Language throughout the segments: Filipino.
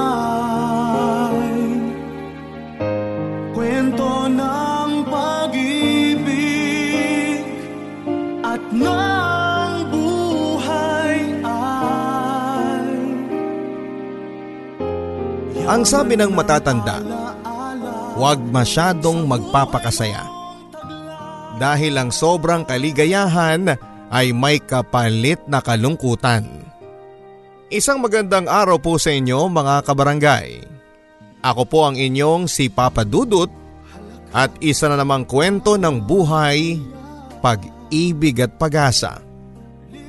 Maglakbay Kwento ng at ng buhay ay Ang sabi ng matatanda, huwag masyadong magpapakasaya. Dahil ang sobrang kaligayahan ay may kapalit na kalungkutan. Isang magandang araw po sa inyo mga kabarangay. Ako po ang inyong si Papa Dudut at isa na namang kwento ng buhay, pag-ibig at pag-asa.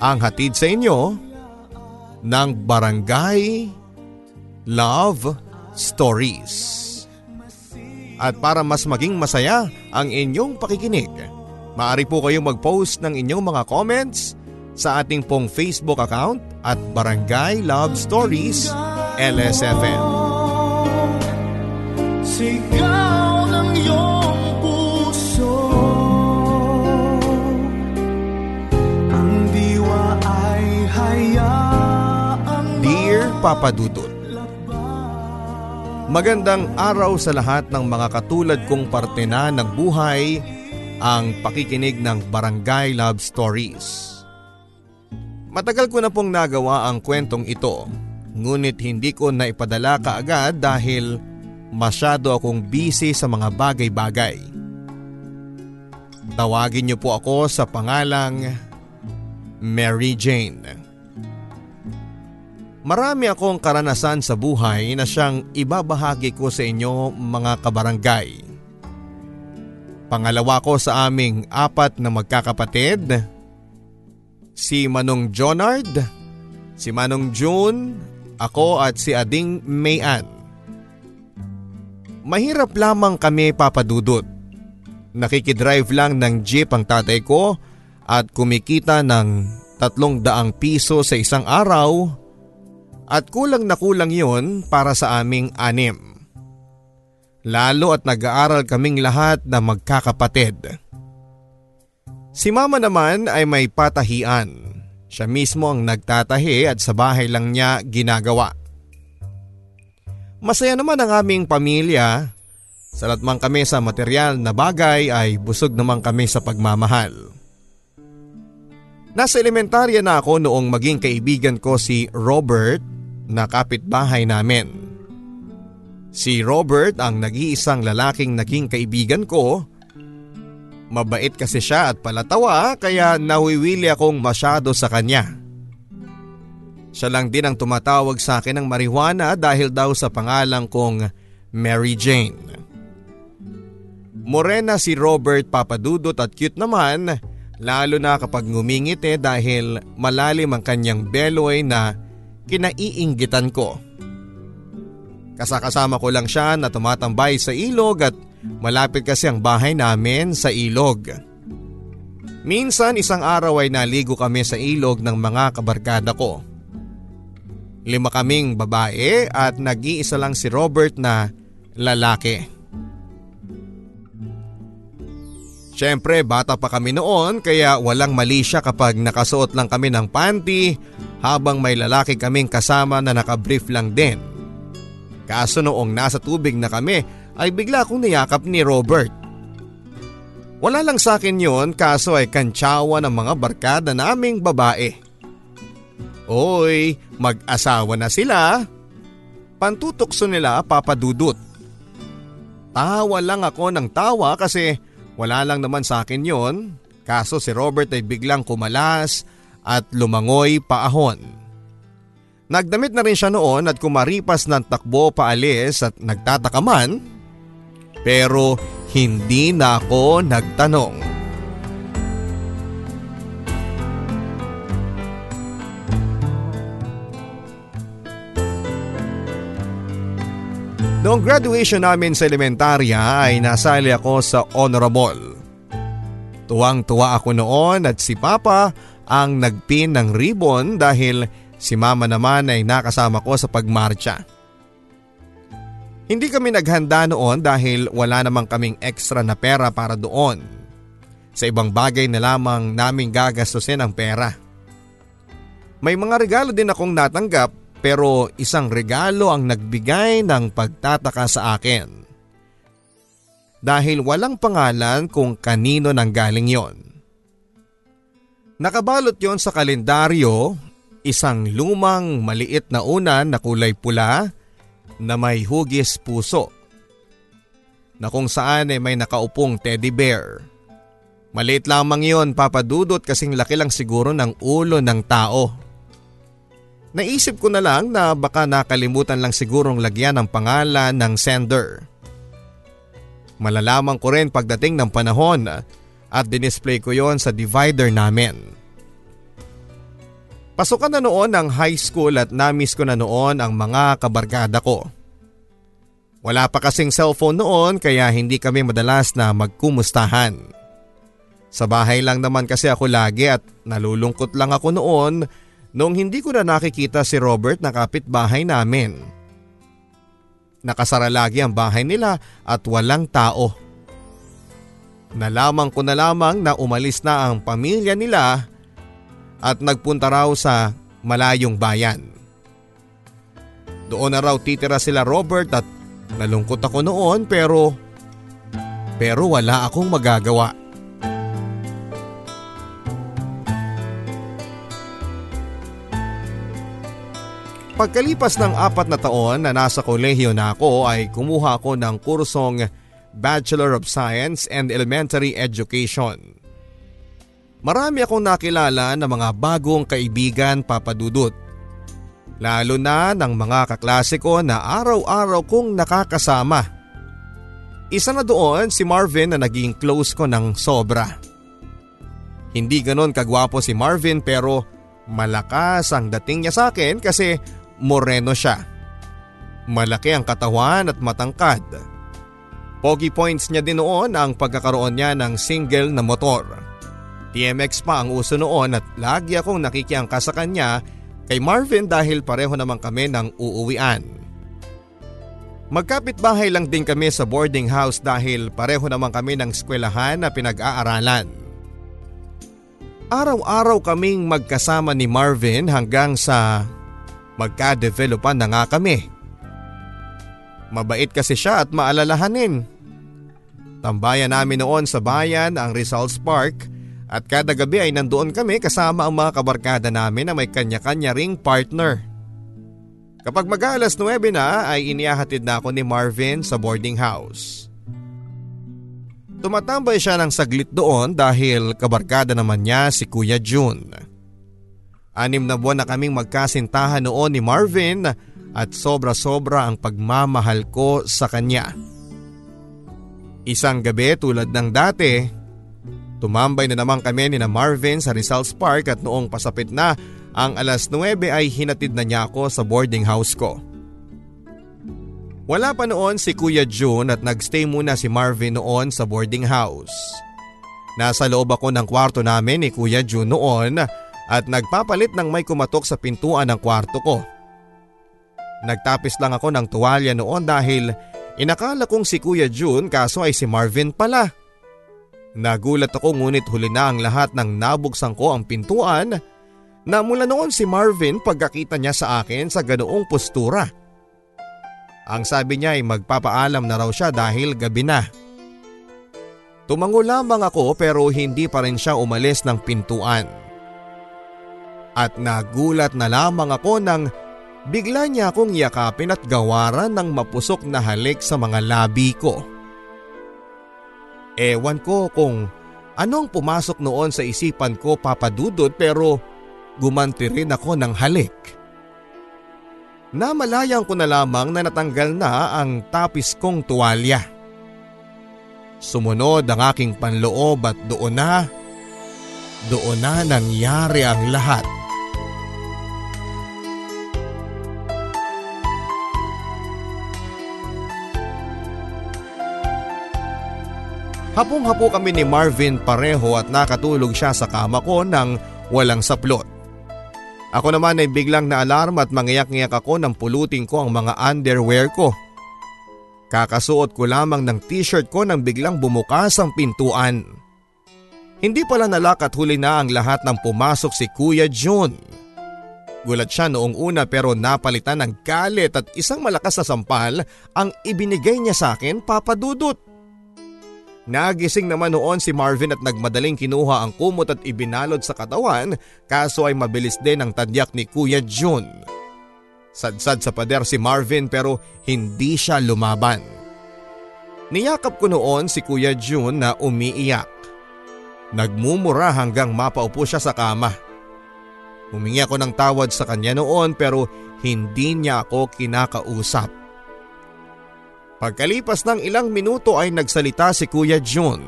Ang hatid sa inyo ng Barangay Love Stories. At para mas maging masaya ang inyong pakikinig, maaari po kayong mag-post ng inyong mga comments sa ating pong Facebook account at Barangay Love Stories LSFM. Sigaw ng iyong puso Ang diwa ay hayaang Dear Papa Dudut, Magandang araw sa lahat ng mga katulad kong parte na ng buhay ang pakikinig ng Barangay Love Stories. Matagal ko na pong nagawa ang kwentong ito, ngunit hindi ko na ipadala kaagad dahil masyado akong busy sa mga bagay-bagay. Tawagin niyo po ako sa pangalang Mary Jane. Marami akong karanasan sa buhay na siyang ibabahagi ko sa inyo mga kabarangay. Pangalawa ko sa aming apat na magkakapatid, si Manong Jonard, si Manong June, ako at si Ading Mayan. Mahirap lamang kami papadudot. Nakikidrive lang ng jeep ang tatay ko at kumikita ng tatlong daang piso sa isang araw at kulang na kulang yon para sa aming anim. Lalo at nag-aaral kaming lahat na magkakapatid. Si mama naman ay may patahian. Siya mismo ang nagtatahi at sa bahay lang niya ginagawa. Masaya naman ang aming pamilya. Salat man kami sa material na bagay ay busog naman kami sa pagmamahal. Nasa elementarya na ako noong maging kaibigan ko si Robert na kapitbahay namin. Si Robert ang nag-iisang lalaking naging kaibigan ko. Mabait kasi siya at palatawa kaya nawiwili akong masyado sa kanya. Siya lang din ang tumatawag sa akin ng marijuana dahil daw sa pangalang kong Mary Jane. Morena si Robert papadudot at cute naman lalo na kapag ngumingit eh dahil malalim ang kanyang beloy na kinaiinggitan ko. Kasakasama ko lang siya na tumatambay sa ilog at malapit kasi ang bahay namin sa ilog. Minsan isang araw ay naligo kami sa ilog ng mga kabarkada ko. Lima kaming babae at nag-iisa lang si Robert na lalaki. Siyempre bata pa kami noon kaya walang mali siya kapag nakasuot lang kami ng panty habang may lalaki kaming kasama na nakabrief lang din. Kaso noong nasa tubig na kami ay bigla akong niyakap ni Robert. Wala lang sa akin yon kaso ay kantsawa ng mga barkada naming babae. Oy, mag-asawa na sila. Pantutokso nila papadudot. Tawa lang ako ng tawa kasi wala lang naman sa akin yon. Kaso si Robert ay biglang kumalas at lumangoy paahon. Nagdamit na rin siya noon at kumaripas ng takbo paalis at nagtataka man. Pero hindi na ako nagtanong. Noong graduation namin sa elementarya ay nasali ako sa honorable. Tuwang-tuwa ako noon at si Papa ang nagpin ng ribbon dahil si Mama naman ay nakasama ko sa pagmarcha. Hindi kami naghanda noon dahil wala namang kaming extra na pera para doon. Sa ibang bagay na lamang naming gagastusin ang pera. May mga regalo din akong natanggap pero isang regalo ang nagbigay ng pagtataka sa akin. Dahil walang pangalan kung kanino nang galing yon. Nakabalot yon sa kalendaryo, isang lumang maliit na unan na kulay pula na may hugis puso. Na kung saan ay may nakaupong teddy bear. Maliit lamang yon papadudot kasing laki lang siguro ng ulo ng tao. Naisip ko na lang na baka nakalimutan lang sigurong lagyan ng pangalan ng sender. Malalaman ko rin pagdating ng panahon at dinisplay ko yon sa divider namin. Pasukan na noon ng high school at namiss ko na noon ang mga kabarkada ko. Wala pa kasing cellphone noon kaya hindi kami madalas na magkumustahan. Sa bahay lang naman kasi ako lagi at nalulungkot lang ako noon Noong hindi ko na nakikita si Robert na kapitbahay namin. Nakasara lagi ang bahay nila at walang tao. Nalaman ko na lamang na umalis na ang pamilya nila at nagpunta raw sa malayong bayan. Doon na raw titira sila Robert at nalungkot ako noon pero pero wala akong magagawa. Pagkalipas ng apat na taon na nasa kolehiyo na ako ay kumuha ako ng kursong Bachelor of Science and Elementary Education. Marami akong nakilala ng mga bagong kaibigan papadudot. Lalo na ng mga kaklase ko na araw-araw kong nakakasama. Isa na doon si Marvin na naging close ko ng sobra. Hindi ganon kagwapo si Marvin pero malakas ang dating niya sa akin kasi moreno siya. Malaki ang katawan at matangkad. Pogi points niya din noon ang pagkakaroon niya ng single na motor. TMX pa ang uso noon at lagi akong nakikiangka sa kanya kay Marvin dahil pareho naman kami ng uuwian. Magkapit bahay lang din kami sa boarding house dahil pareho naman kami ng eskwelahan na pinag-aaralan. Araw-araw kaming magkasama ni Marvin hanggang sa Magka-developan na nga kami. Mabait kasi siya at maalalahanin. Tambayan namin noon sa bayan ang Results Park at kada gabi ay nandoon kami kasama ang mga kabarkada namin na may kanya-kanya ring partner. Kapag mag-alas 9 na ay iniahatid na ako ni Marvin sa boarding house. Tumatambay siya ng saglit doon dahil kabarkada naman niya si Kuya June. Anim na buwan na kaming magkasintahan noon ni Marvin at sobra-sobra ang pagmamahal ko sa kanya. Isang gabi tulad ng dati, tumambay na naman kami ni na Marvin sa Rizal's Park at noong pasapit na ang alas 9 ay hinatid na niya ako sa boarding house ko. Wala pa noon si Kuya June at nagstay muna si Marvin noon sa boarding house. Nasa loob ako ng kwarto namin ni Kuya June noon at nagpapalit ng may kumatok sa pintuan ng kwarto ko. Nagtapis lang ako ng tuwalya noon dahil inakala kong si Kuya June kaso ay si Marvin pala. Nagulat ako ngunit huli na ang lahat ng nabuksan ko ang pintuan na mula noon si Marvin pagkakita niya sa akin sa ganoong postura. Ang sabi niya ay magpapaalam na raw siya dahil gabi na. Tumango lamang ako pero hindi pa rin siya umalis ng pintuan. At nagulat na lamang ako nang bigla niya akong yakapin at gawaran ng mapusok na halik sa mga labi ko. Ewan ko kung anong pumasok noon sa isipan ko papadudod pero gumanti rin ako ng halik. Namalayang ko na lamang na natanggal na ang tapis kong tuwalya. Sumunod ang aking panloob at doon na, doon na nangyari ang lahat. Hapong-hapo kami ni Marvin pareho at nakatulog siya sa kama ko nang walang saplot. Ako naman ay biglang naalarm at mangiyak-ngiyak ako nang pulutin ko ang mga underwear ko. Kakasuot ko lamang ng t-shirt ko nang biglang bumukas ang pintuan. Hindi pala nalakat huli na ang lahat ng pumasok si Kuya June. Gulat siya noong una pero napalitan ng galit at isang malakas na sampal ang ibinigay niya sa akin papadudot. Nagising naman noon si Marvin at nagmadaling kinuha ang kumot at ibinalod sa katawan kaso ay mabilis din ang tadyak ni Kuya June. Sadsad sa pader si Marvin pero hindi siya lumaban. Niyakap ko noon si Kuya June na umiiyak. Nagmumura hanggang mapaupo siya sa kama. Humingi ako ng tawad sa kanya noon pero hindi niya ako kinakausap. Pagkalipas ng ilang minuto ay nagsalita si Kuya June.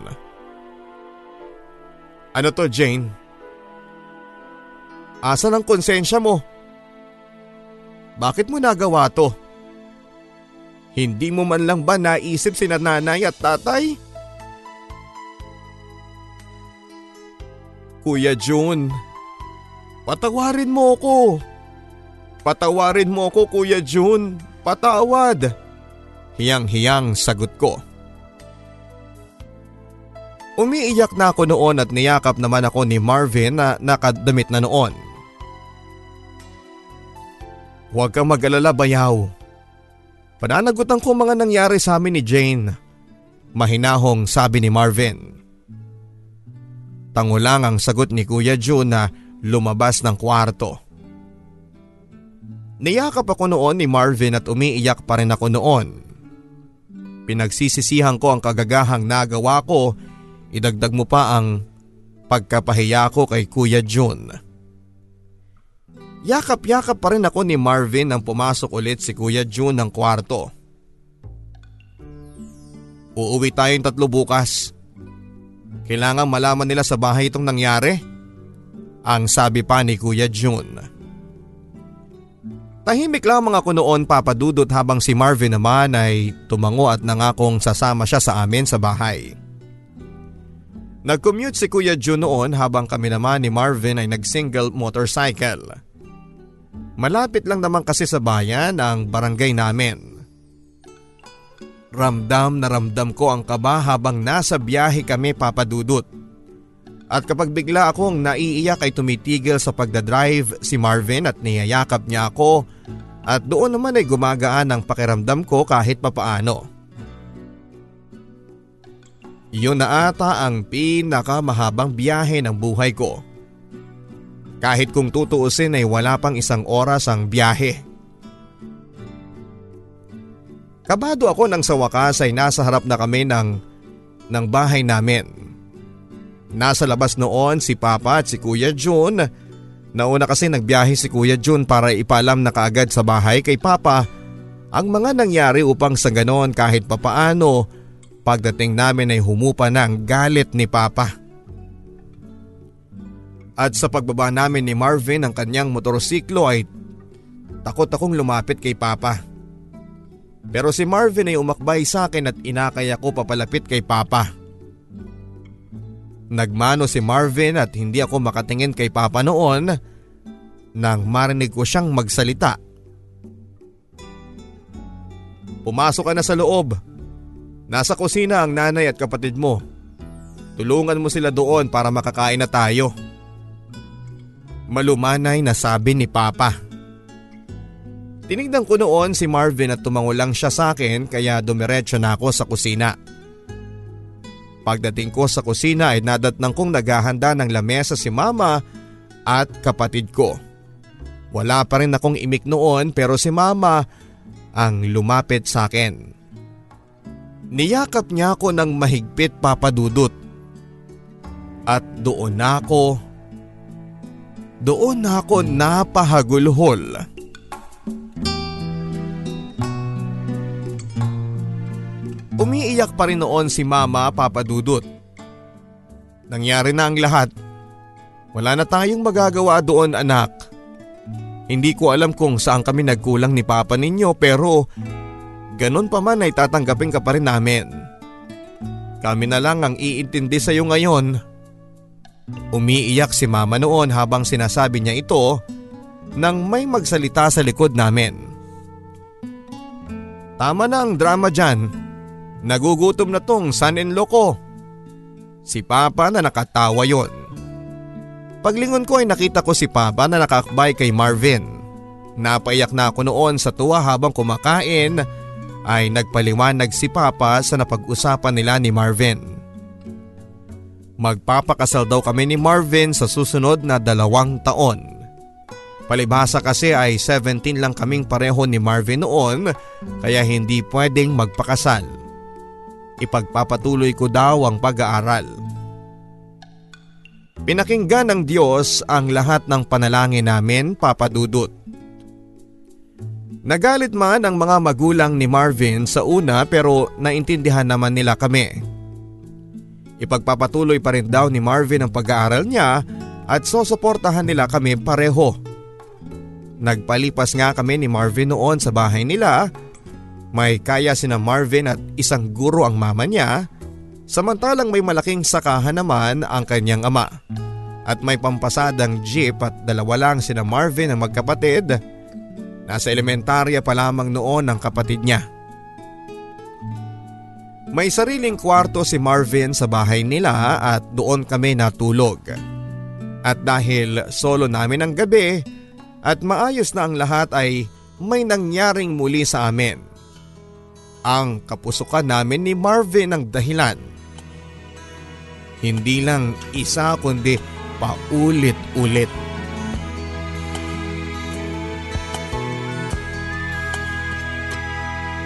Ano to Jane? Asa ng konsensya mo? Bakit mo nagawa to? Hindi mo man lang ba naisip si nanay at tatay? Kuya June, patawarin mo ako. Patawarin mo ako Kuya June, patawad. Hiyang-hiyang sagot ko. Umiiyak na ako noon at niyakap naman ako ni Marvin na nakadamit na noon. Huwag kang mag-alala bayaw. Pananagutan ko mga nangyari sa amin ni Jane. Mahinahong sabi ni Marvin. Tango lang ang sagot ni Kuya June na lumabas ng kwarto. Niyakap ako noon ni Marvin at umiiyak pa rin ako noon. Pinagsisisihan ko ang kagagahang nagawa ko, idagdag mo pa ang pagkapahiya ko kay Kuya June. Yakap-yakap pa rin ako ni Marvin nang pumasok ulit si Kuya June ng kwarto. Uuwi tayong tatlo bukas. Kailangang malaman nila sa bahay itong nangyari. Ang sabi pa ni Kuya June. Tahimik lamang ako noon papadudot habang si Marvin naman ay tumango at nangakong sasama siya sa amin sa bahay. Nag-commute si Kuya June noon habang kami naman ni Marvin ay nag-single motorcycle. Malapit lang naman kasi sa bayan ang barangay namin. Ramdam na ramdam ko ang kaba habang nasa biyahe kami papadudot. At kapag bigla akong naiiyak ay tumitigil sa pagdadrive si Marvin at niyayakap niya ako at doon naman ay gumagaan ang pakiramdam ko kahit papaano. Yun na ata ang pinakamahabang biyahe ng buhay ko. Kahit kung tutuusin ay wala pang isang oras ang biyahe. Kabado ako nang sa wakas ay nasa harap na kami ng, ng bahay namin. Nasa labas noon si Papa at si Kuya June. Nauna kasi nagbiyahe si Kuya June para ipalam na kaagad sa bahay kay Papa ang mga nangyari upang sa ganon kahit papaano pagdating namin ay humupa na ang galit ni Papa. At sa pagbaba namin ni Marvin ng kanyang motorsiklo ay takot akong lumapit kay Papa. Pero si Marvin ay umakbay sa akin at inakay ako papalapit kay Papa. Nagmano si Marvin at hindi ako makatingin kay Papa noon nang marinig ko siyang magsalita. Pumasok ka na sa loob. Nasa kusina ang nanay at kapatid mo. Tulungan mo sila doon para makakain na tayo. Malumanay na sabi ni Papa. Tinignan ko noon si Marvin at tumango lang siya sa akin kaya dumiretso na ako sa kusina. Pagdating ko sa kusina ay nadatnang kong naghahanda ng lamesa si mama at kapatid ko. Wala pa rin akong imik noon pero si mama ang lumapit sa akin. Niyakap niya ako ng mahigpit papadudot. At doon ako, doon ako napahagulhol. Umiiyak pa rin noon si mama papadudot. Nangyari na ang lahat. Wala na tayong magagawa doon anak. Hindi ko alam kung saan kami nagkulang ni papa ninyo pero ganun pa man ay tatanggapin ka pa rin namin. Kami na lang ang iintindi sa iyo ngayon. Umiiyak si mama noon habang sinasabi niya ito nang may magsalita sa likod namin. Tama na ang drama dyan. Nagugutom na tong son-in-law ko. Si Papa na nakatawa yon. Paglingon ko ay nakita ko si Papa na nakakbay kay Marvin. Napaiyak na ako noon sa tuwa habang kumakain ay nagpaliwanag si Papa sa napag-usapan nila ni Marvin. Magpapakasal daw kami ni Marvin sa susunod na dalawang taon. Palibhasa kasi ay 17 lang kaming pareho ni Marvin noon kaya hindi pwedeng magpakasal. Ipagpapatuloy ko daw ang pag-aaral. Pinakinggan ng Diyos ang lahat ng panalangin namin papadudot. Nagalit man ang mga magulang ni Marvin sa una pero naintindihan naman nila kami. Ipagpapatuloy pa rin daw ni Marvin ang pag-aaral niya at sosuportahan nila kami pareho. Nagpalipas nga kami ni Marvin noon sa bahay nila. May kaya sina Marvin at isang guro ang mama niya Samantalang may malaking sakahan naman ang kanyang ama. At may pampasadang jeep at dalawa lang sina Marvin ang magkapatid. Nasa elementarya pa lamang noon ang kapatid niya. May sariling kwarto si Marvin sa bahay nila at doon kami natulog. At dahil solo namin ang gabi at maayos na ang lahat ay may nangyaring muli sa amin. Ang kapusukan namin ni Marvin ang dahilan hindi lang isa kundi paulit-ulit.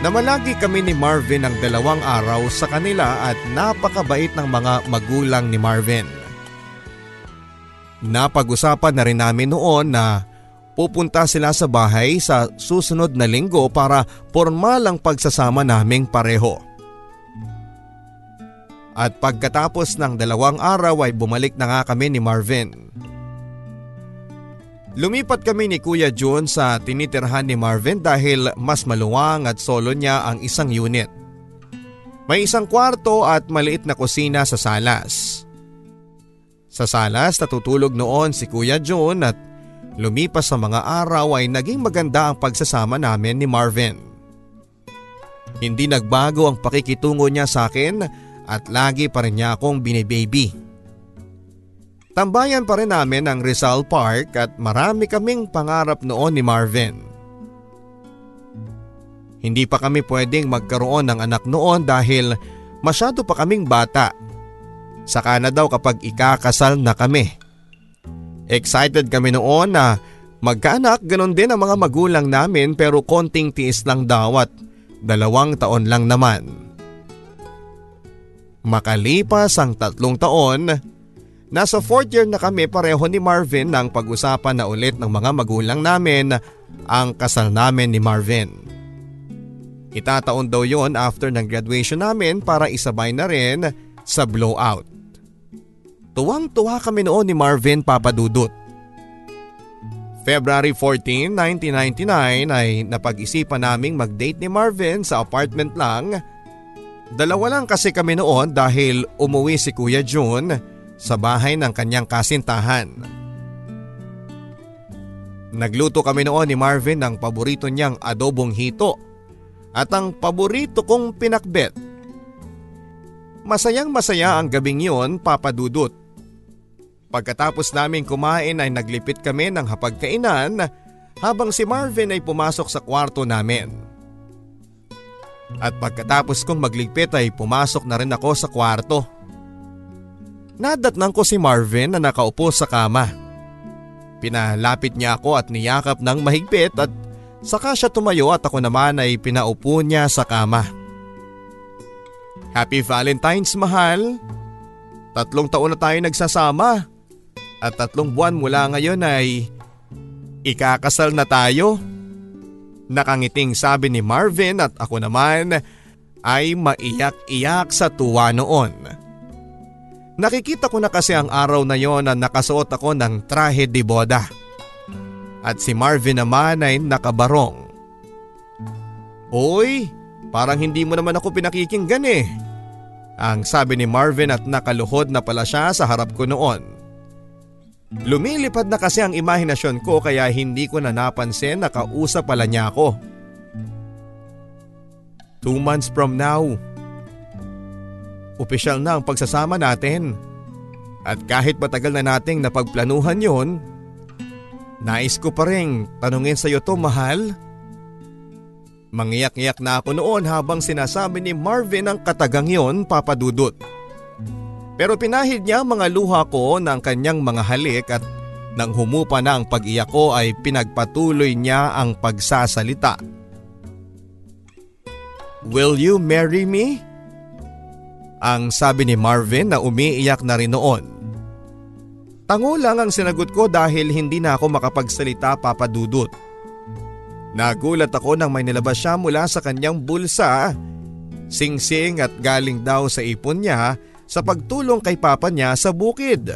Namalagi kami ni Marvin ng dalawang araw sa kanila at napakabait ng mga magulang ni Marvin. Napag-usapan na rin namin noon na pupunta sila sa bahay sa susunod na linggo para formal ang pagsasama naming pareho. At pagkatapos ng dalawang araw ay bumalik na nga kami ni Marvin. Lumipat kami ni Kuya June sa tinitirhan ni Marvin dahil mas maluwang at solo niya ang isang unit. May isang kwarto at maliit na kusina sa salas. Sa salas natutulog noon si Kuya June at lumipas sa mga araw ay naging maganda ang pagsasama namin ni Marvin. Hindi nagbago ang pakikitungo niya sa akin at lagi pa rin niya akong binibaby. Tambayan pa rin namin ang Rizal Park at marami kaming pangarap noon ni Marvin. Hindi pa kami pwedeng magkaroon ng anak noon dahil masyado pa kaming bata. Saka na daw kapag ikakasal na kami. Excited kami noon na magkaanak ganon din ang mga magulang namin pero konting tiis lang daw at dalawang taon lang naman. Makalipas ang tatlong taon, nasa fourth year na kami pareho ni Marvin nang pag-usapan na ulit ng mga magulang namin ang kasal namin ni Marvin. Itataon daw yon after ng graduation namin para isabay na rin sa blowout. Tuwang-tuwa kami noon ni Marvin papadudot. February 14, 1999 ay napag-isipan naming mag-date ni Marvin sa apartment lang. Dalawa lang kasi kami noon dahil umuwi si Kuya June sa bahay ng kanyang kasintahan. Nagluto kami noon ni Marvin ng paborito niyang adobong hito at ang paborito kong pinakbet. Masayang masaya ang gabing yun, Papa Dudut. Pagkatapos namin kumain ay naglipit kami ng hapagkainan habang si Marvin ay pumasok sa kwarto namin. At pagkatapos kong magligpit ay pumasok na rin ako sa kwarto. Nadatnang ko si Marvin na nakaupo sa kama. Pinalapit niya ako at niyakap ng mahigpit at saka siya tumayo at ako naman ay pinaupo niya sa kama. Happy Valentine's mahal! Tatlong taon na tayo nagsasama. At tatlong buwan mula ngayon ay ikakasal na tayo. Nakangiting sabi ni Marvin at ako naman ay maiyak-iyak sa tuwa noon. Nakikita ko na kasi ang araw na yon na nakasuot ako ng trahe de boda. At si Marvin naman ay nakabarong. Oy, parang hindi mo naman ako pinakikinggan eh. Ang sabi ni Marvin at nakaluhod na pala siya sa harap ko noon. Lumilipad na kasi ang imahinasyon ko kaya hindi ko na napansin na kausap pala niya ako. Two months from now, opisyal na ang pagsasama natin. At kahit matagal na nating napagplanuhan yon, nais ko pa rin tanungin sa iyo to mahal. Mangiyak-iyak na ako noon habang sinasabi ni Marvin ang katagang yon papadudot. Pero pinahid niya mga luha ko ng kanyang mga halik at nang humupa na ang pag-iyak ko ay pinagpatuloy niya ang pagsasalita. Will you marry me? Ang sabi ni Marvin na umiiyak na rin noon. Tango lang ang sinagot ko dahil hindi na ako makapagsalita papadudot. Nagulat ako nang may nilabas siya mula sa kanyang bulsa. Sing-sing at galing daw sa ipon niya sa pagtulong kay papa niya sa bukid.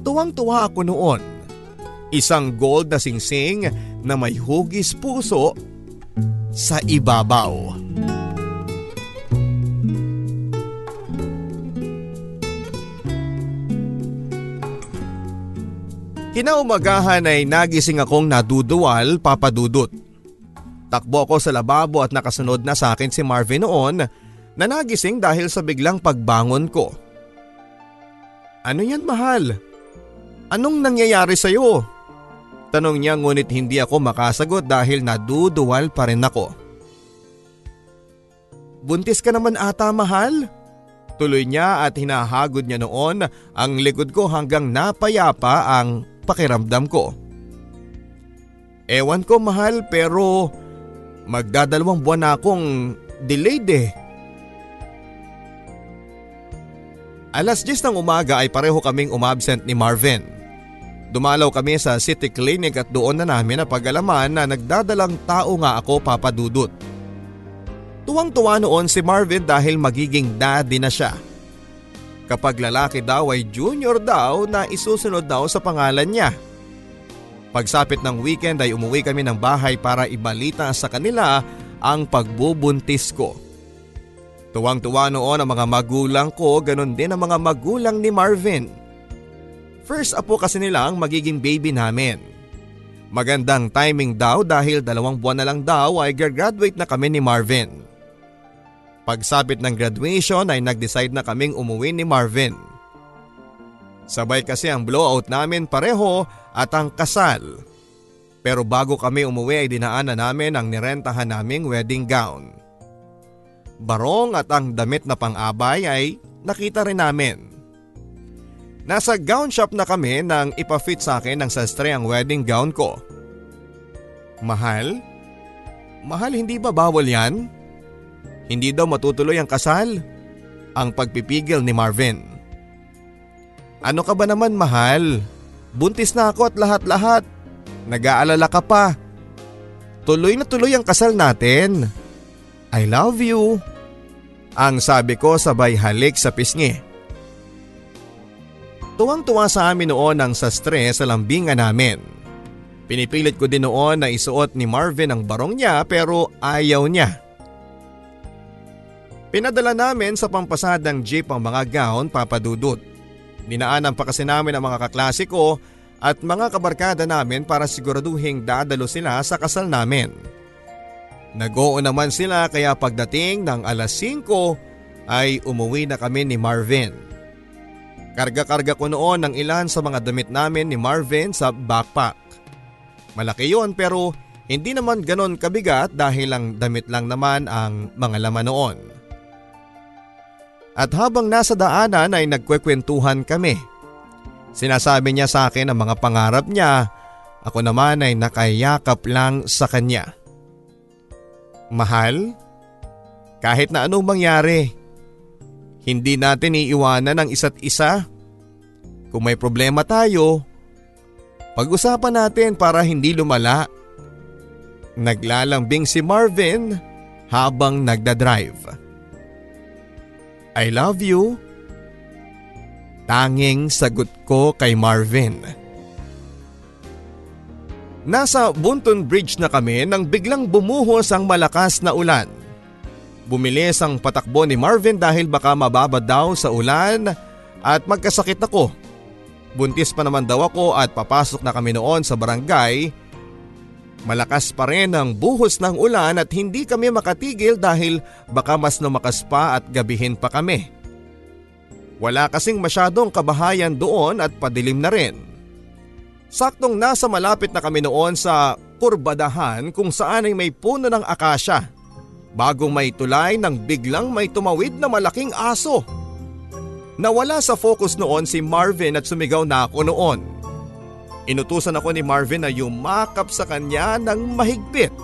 Tuwang-tuwa ako noon. Isang gold na singsing na may hugis puso sa ibabaw. Kinaumagahan ay nagising akong naduduwal papadudot. Takbo ako sa lababo at nakasunod na sa akin si Marvin noon na nagising dahil sa biglang pagbangon ko. Ano yan mahal? Anong nangyayari sa iyo? Tanong niya ngunit hindi ako makasagot dahil naduduwal pa rin ako. Buntis ka naman ata mahal? Tuloy niya at hinahagod niya noon ang likod ko hanggang napayapa ang pakiramdam ko. Ewan ko mahal pero magdadalawang buwan na akong delayed eh. Alas 10 ng umaga ay pareho kaming umabsent ni Marvin. Dumalaw kami sa city clinic at doon na namin napag-alaman na nagdadalang tao nga ako papadudot. Tuwang-tuwa noon si Marvin dahil magiging daddy na siya. Kapag lalaki daw ay junior daw na isusunod daw sa pangalan niya. Pagsapit ng weekend ay umuwi kami ng bahay para ibalita sa kanila ang pagbubuntis ko. Tuwang-tuwa noon ang mga magulang ko, ganun din ang mga magulang ni Marvin. First apo kasi nila ang magiging baby namin. Magandang timing daw dahil dalawang buwan na lang daw ay graduate na kami ni Marvin. Pagsapit ng graduation ay nag-decide na kaming umuwi ni Marvin. Sabay kasi ang blowout namin pareho at ang kasal. Pero bago kami umuwi ay dinaanan namin ang nirentahan naming wedding gown barong at ang damit na pang-abay ay nakita rin namin. Nasa gown shop na kami nang ipafit sa akin ng sastre ang wedding gown ko. Mahal? Mahal hindi ba bawal yan? Hindi daw matutuloy ang kasal? Ang pagpipigil ni Marvin. Ano ka ba naman mahal? Buntis na ako at lahat-lahat. Nag-aalala ka pa. Tuloy na tuloy ang kasal natin. I love you. Ang sabi ko sabay halik sa pisngi. Tuwang-tuwa sa amin noon ang sa stress sa lambingan namin. Pinipilit ko din noon na isuot ni Marvin ang barong niya pero ayaw niya. Pinadala namin sa pampasadang jeep ang mga gown papadudot. Dinaanan pa kasi namin ang mga kaklase ko at mga kabarkada namin para siguraduhing dadalo sila sa kasal namin. Nag-oo naman sila kaya pagdating ng alas 5 ay umuwi na kami ni Marvin. Karga-karga ko noon ng ilan sa mga damit namin ni Marvin sa backpack. Malaki yon pero hindi naman ganon kabigat dahil lang damit lang naman ang mga laman noon. At habang nasa daanan ay nagkwekwentuhan kami. Sinasabi niya sa akin ang mga pangarap niya, ako naman ay nakayakap lang sa kanya. Mahal, kahit na anong mangyari, hindi natin iiwanan ang isa't isa. Kung may problema tayo, pag-usapan natin para hindi lumala. Naglalambing si Marvin habang nagdadrive. I love you. Tanging sagot ko kay Marvin. Nasa Bunton Bridge na kami nang biglang bumuhos ang malakas na ulan. Bumilis ang patakbo ni Marvin dahil baka mababad daw sa ulan at magkasakit ako. Buntis pa naman daw ako at papasok na kami noon sa barangay. Malakas pa rin ang buhos ng ulan at hindi kami makatigil dahil baka mas lumakas pa at gabihin pa kami. Wala kasing masyadong kabahayan doon at padilim na rin. Saktong nasa malapit na kami noon sa kurbadahan kung saan ay may puno ng akasya. Bago may tulay nang biglang may tumawid na malaking aso. Nawala sa focus noon si Marvin at sumigaw na ako noon. Inutusan ako ni Marvin na yumakap sa kanya ng mahigpit.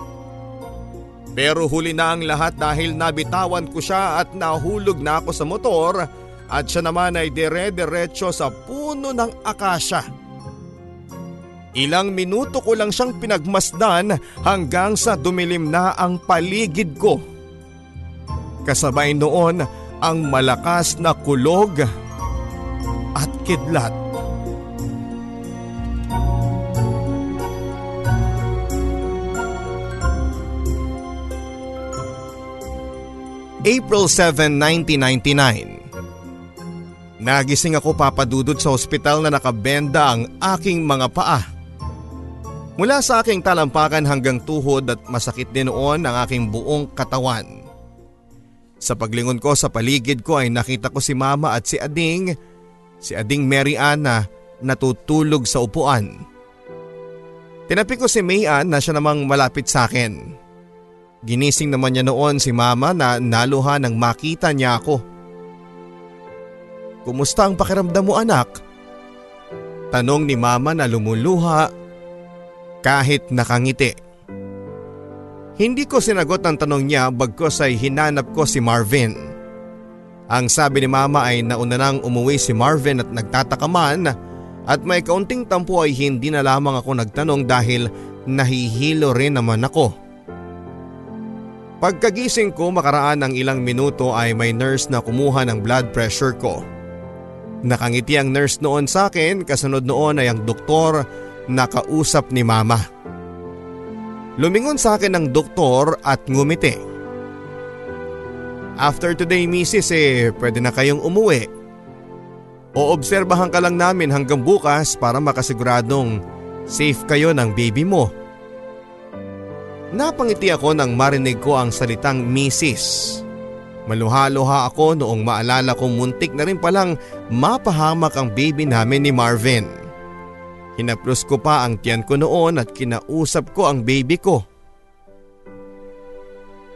Pero huli na ang lahat dahil nabitawan ko siya at nahulog na ako sa motor at siya naman ay dire-diretso sa puno ng akasya. Ilang minuto ko lang siyang pinagmasdan hanggang sa dumilim na ang paligid ko. Kasabay noon ang malakas na kulog at kidlat. April 7, 1999 Nagising ako papadudod sa ospital na nakabenda ang aking mga paa. Mula sa aking talampakan hanggang tuhod at masakit din noon ang aking buong katawan. Sa paglingon ko sa paligid ko ay nakita ko si mama at si Ading, si Ading Mary Ann na natutulog sa upuan. Tinapi ko si May Ann na siya namang malapit sa akin. Ginising naman niya noon si mama na naluha nang makita niya ako. Kumusta ang pakiramdam mo anak? Tanong ni mama na lumuluha kahit nakangiti. Hindi ko sinagot ang tanong niya bagkos ay hinanap ko si Marvin. Ang sabi ni mama ay nauna nang umuwi si Marvin at nagtataka man at may kaunting tampo ay hindi na lamang ako nagtanong dahil nahihilo rin naman ako. Pagkagising ko makaraan ng ilang minuto ay may nurse na kumuha ng blood pressure ko. Nakangiti ang nurse noon sa akin kasunod noon ay ang doktor nakausap ni mama. Lumingon sa akin ng doktor at ngumiti. After today misis eh pwede na kayong umuwi. Oobserbahan ka lang namin hanggang bukas para makasiguradong safe kayo ng baby mo. Napangiti ako nang marinig ko ang salitang misis. Maluha-luha ako noong maalala kong muntik na rin palang mapahamak ang baby namin ni Marvin. Hinaplos ko pa ang tiyan ko noon at kinausap ko ang baby ko.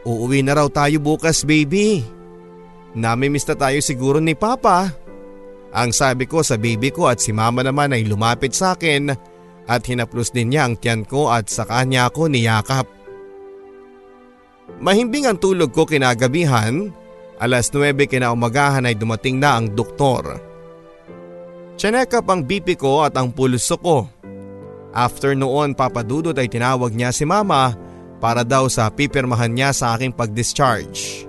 Uuwi na raw tayo bukas baby. Namimiss na tayo siguro ni Papa. Ang sabi ko sa baby ko at si Mama naman ay lumapit sa akin at hinaplos din niya ang tiyan ko at sa kanya ako niyakap. Mahimbing ang tulog ko kinagabihan, alas 9 kinaumagahan ay dumating na ang doktor. Chinek up ang BP ko at ang pulso ko. After noon papadudot ay tinawag niya si mama para daw sa pipirmahan niya sa aking pag-discharge.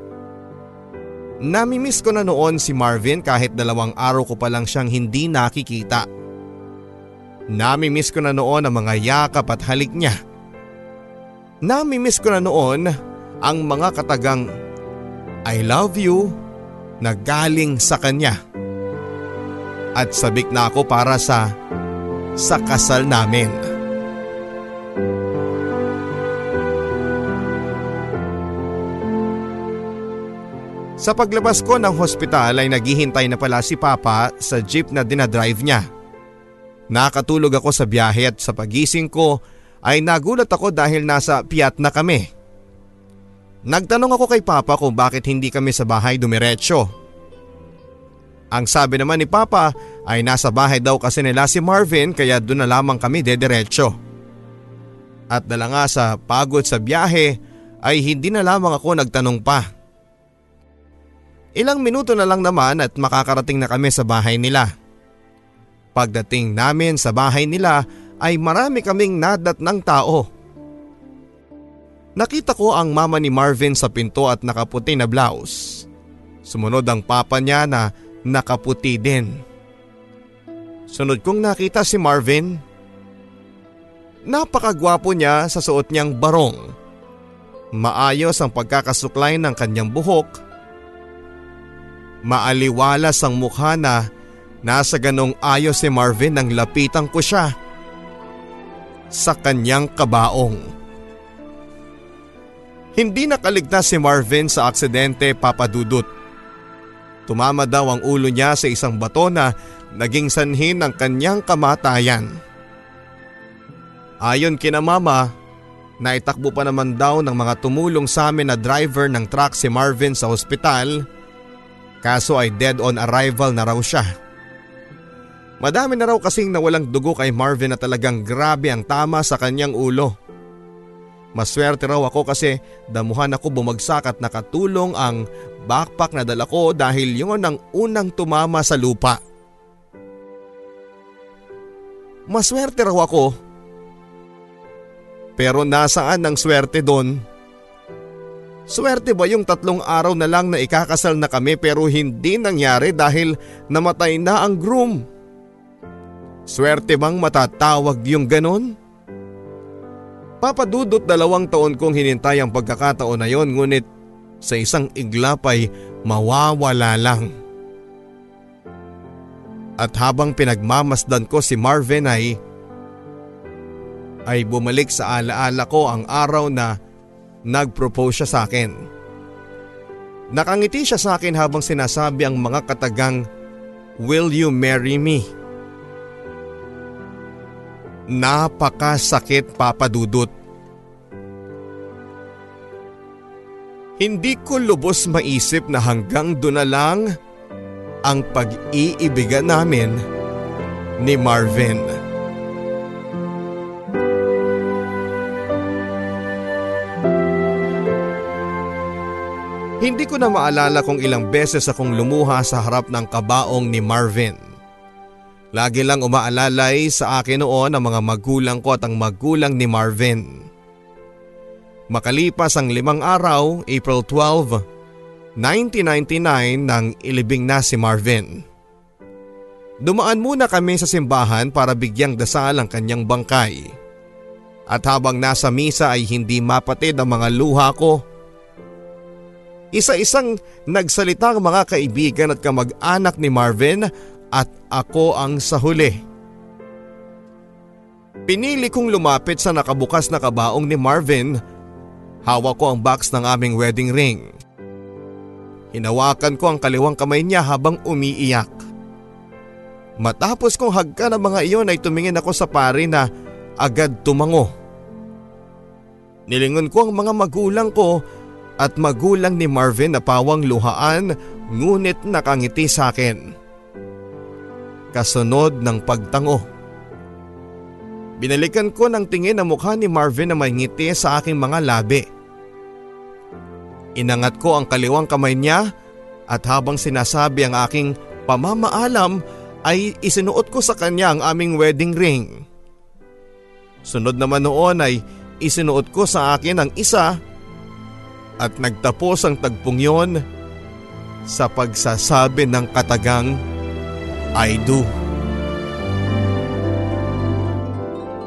Namimiss ko na noon si Marvin kahit dalawang araw ko pa lang siyang hindi nakikita. Namimiss ko na noon ang mga yakap at halik niya. Namimiss ko na noon ang mga katagang I love you na galing sa kanya. At sabik na ako para sa sa kasal namin. Sa paglabas ko ng hospital ay naghihintay na pala si Papa sa jeep na dinadrive niya. Nakatulog ako sa biyahe at sa pagising ko ay nagulat ako dahil nasa piyat na kami. Nagtanong ako kay Papa kung bakit hindi kami sa bahay dumiretso. Ang sabi naman ni Papa ay nasa bahay daw kasi nila si Marvin kaya doon na lamang kami dediretso. At dala nga sa pagod sa biyahe ay hindi na lamang ako nagtanong pa. Ilang minuto na lang naman at makakarating na kami sa bahay nila. Pagdating namin sa bahay nila ay marami kaming nadat ng tao. Nakita ko ang mama ni Marvin sa pinto at nakaputi na blouse. Sumunod ang papa niya na nakaputi din. Sunod kong nakita si Marvin. Napakagwapo niya sa suot niyang barong. Maayos ang pagkakasuklay ng kanyang buhok Maaliwalas ang mukha na nasa ganong ayos si Marvin nang lapitan ko siya sa kanyang kabaong. Hindi nakaligtas si Marvin sa aksidente papadudot. Tumama daw ang ulo niya sa isang bato na naging sanhin ng kanyang kamatayan. Ayon kina mama, naitakbo pa naman daw ng mga tumulong sa amin na driver ng truck si Marvin sa ospital Kaso ay dead on arrival na raw siya. Madami na raw kasing nawalang dugo kay Marvin na talagang grabe ang tama sa kanyang ulo. Maswerte raw ako kasi damuhan ako bumagsak at nakatulong ang backpack na dala ko dahil yun ang unang tumama sa lupa. Maswerte raw ako. Pero nasaan ang swerte doon? Swerte ba yung tatlong araw na lang na ikakasal na kami pero hindi nangyari dahil namatay na ang groom? Swerte bang matatawag yung ganon? Papadudot dalawang taon kong hinintay ang pagkakataon na yon ngunit sa isang iglap ay mawawala lang. At habang pinagmamasdan ko si Marvin ay ay bumalik sa alaala ko ang araw na nag-propose siya sa akin. Nakangiti siya sa akin habang sinasabi ang mga katagang, Will you marry me? Napakasakit papadudot. Hindi ko lubos maisip na hanggang doon na lang ang pag-iibigan namin ni Marvin. Hindi ko na maalala kung ilang beses akong lumuha sa harap ng kabaong ni Marvin. Lagi lang umaalalay sa akin noon ang mga magulang ko at ang magulang ni Marvin. Makalipas ang limang araw, April 12, 1999 nang ilibing na si Marvin. Dumaan muna kami sa simbahan para bigyang dasal ang kanyang bangkay. At habang nasa misa ay hindi mapatid ang mga luha ko isa-isang nagsalita ang mga kaibigan at kamag-anak ni Marvin at ako ang sa huli. Pinili kong lumapit sa nakabukas na kabaong ni Marvin. Hawak ko ang box ng aming wedding ring. Hinawakan ko ang kaliwang kamay niya habang umiiyak. Matapos kong hagka ng mga iyon ay tumingin ako sa pari na agad tumango. Nilingon ko ang mga magulang ko at magulang ni Marvin na pawang luhaan ngunit nakangiti sa akin. Kasunod ng pagtango. Binalikan ko ng tingin ang mukha ni Marvin na may ngiti sa aking mga labi. Inangat ko ang kaliwang kamay niya at habang sinasabi ang aking pamamaalam ay isinuot ko sa kanya ang aming wedding ring. Sunod naman noon ay isinuot ko sa akin ang isa at nagtapos ang tagpong yon sa pagsasabi ng katagang I do.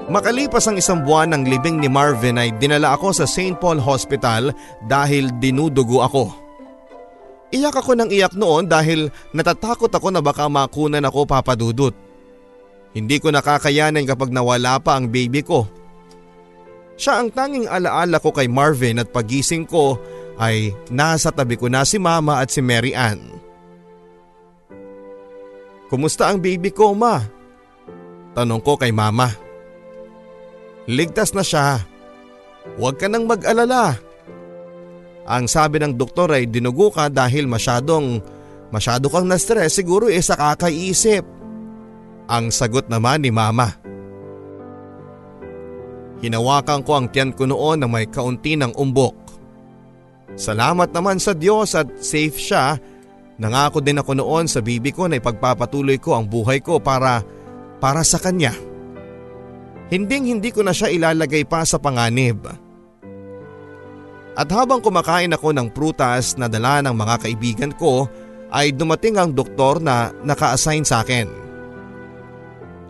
Makalipas ang isang buwan ng libing ni Marvin ay dinala ako sa St. Paul Hospital dahil dinudugo ako. Iyak ako ng iyak noon dahil natatakot ako na baka makunan ako papadudot. Hindi ko nakakayanan kapag nawala pa ang baby ko. Siya ang tanging alaala ko kay Marvin at pagising ko ay nasa tabi ko na si Mama at si Mary Ann. Kumusta ang baby ko ma? Tanong ko kay Mama. Ligtas na siya. Huwag ka nang mag-alala. Ang sabi ng doktor ay dinugo ka dahil masyadong, masyado kang na-stress siguro eh sa kakaisip. Ang sagot naman ni mama. Hinawakan ko ang tiyan ko noon na may kaunti ng umbok. Salamat naman sa Diyos at safe siya. Nangako din ako noon sa bibi ko na ipagpapatuloy ko ang buhay ko para para sa kanya. Hinding hindi ko na siya ilalagay pa sa panganib. At habang kumakain ako ng prutas na dala ng mga kaibigan ko ay dumating ang doktor na naka-assign sa akin.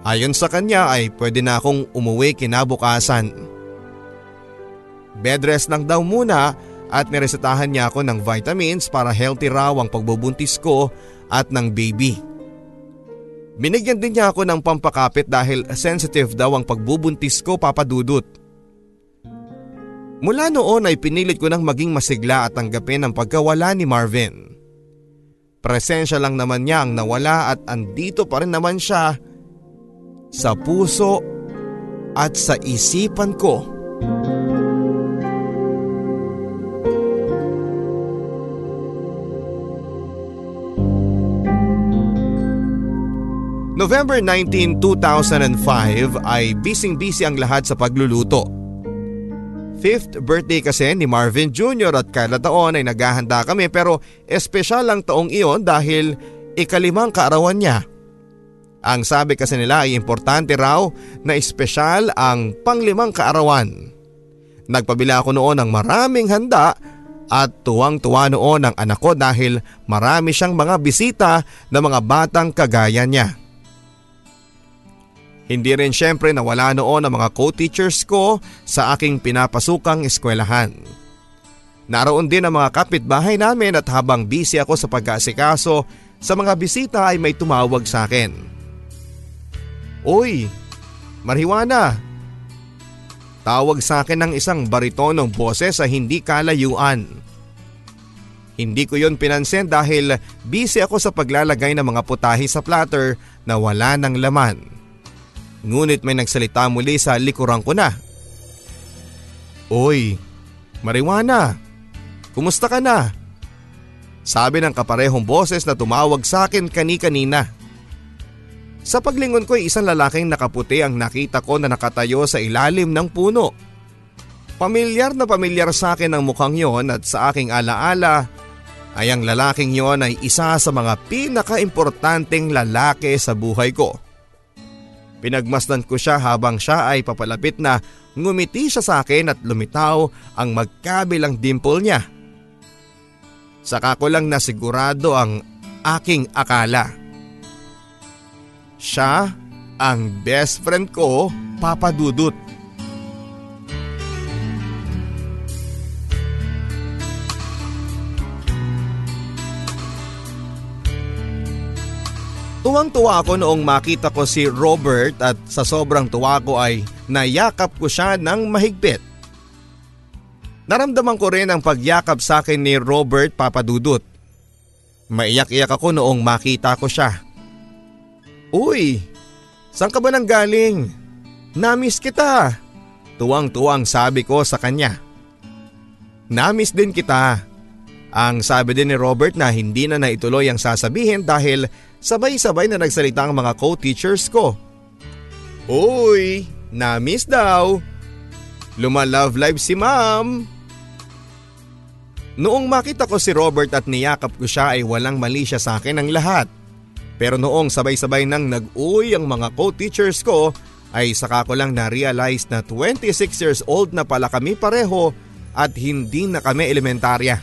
Ayon sa kanya ay pwede na akong umuwi kinabukasan. Bedrest lang daw muna at niresetahan niya ako ng vitamins para healthy raw ang pagbubuntis ko at ng baby. Binigyan din niya ako ng pampakapit dahil sensitive daw ang pagbubuntis ko papadudot. Mula noon ay pinilit ko nang maging masigla at tanggapin ang pagkawala ni Marvin. Presensya lang naman niya ang nawala at andito pa rin naman siya sa puso at sa isipan ko. November 19, 2005 ay bising-busy ang lahat sa pagluluto. Fifth birthday kasi ni Marvin Jr. at kada taon ay naghahanda kami pero espesyal ang taong iyon dahil ikalimang kaarawan niya. Ang sabi kasi nila ay importante raw na espesyal ang panglimang kaarawan. Nagpabila ako noon ng maraming handa at tuwang-tuwa noon ang anak ko dahil marami siyang mga bisita na mga batang kagaya niya. Hindi rin syempre nawala noon ang mga co-teachers ko sa aking pinapasukang eskwelahan. Naroon din ang mga kapitbahay namin at habang busy ako sa pag-aasikaso sa mga bisita ay may tumawag sa akin. Uy, Marijuana! Tawag sa akin ng isang baritonong boses sa hindi kalayuan. Hindi ko yon pinansin dahil busy ako sa paglalagay ng mga putahe sa platter na wala ng laman. Ngunit may nagsalita muli sa likuran ko na. Oy, Mariwana, kumusta ka na? Sabi ng kaparehong boses na tumawag sa akin kani-kanina. Sa paglingon ko ay isang lalaking nakaputi ang nakita ko na nakatayo sa ilalim ng puno. Pamilyar na pamilyar sa akin ang mukhang yon at sa aking alaala ay ang lalaking yon ay isa sa mga pinaka-importanting lalaki sa buhay ko. Pinagmasdan ko siya habang siya ay papalapit na ngumiti siya sa akin at lumitaw ang magkabilang dimple niya. Saka ko lang nasigurado ang aking akala. Siya ang best friend ko, Papa Dudut. Tuwang-tuwa ako noong makita ko si Robert at sa sobrang tuwa ko ay nayakap ko siya ng mahigpit. Naramdaman ko rin ang pagyakap sa akin ni Robert Papadudut. Maiyak-iyak ako noong makita ko siya. Uy, saan ka ba nang galing? Namiss kita. Tuwang-tuwang sabi ko sa kanya. Namiss din kita. Ang sabi din ni Robert na hindi na naituloy ang sasabihin dahil Sabay-sabay na nagsalita ang mga co-teachers ko. Uy, na-miss daw. Lumalove live si ma'am. Noong makita ko si Robert at niyakap ko siya ay walang mali siya sa akin ang lahat. Pero noong sabay-sabay nang nag-uwi ang mga co-teachers ko ay saka ko lang na-realize na 26 years old na pala kami pareho at hindi na kami elementarya.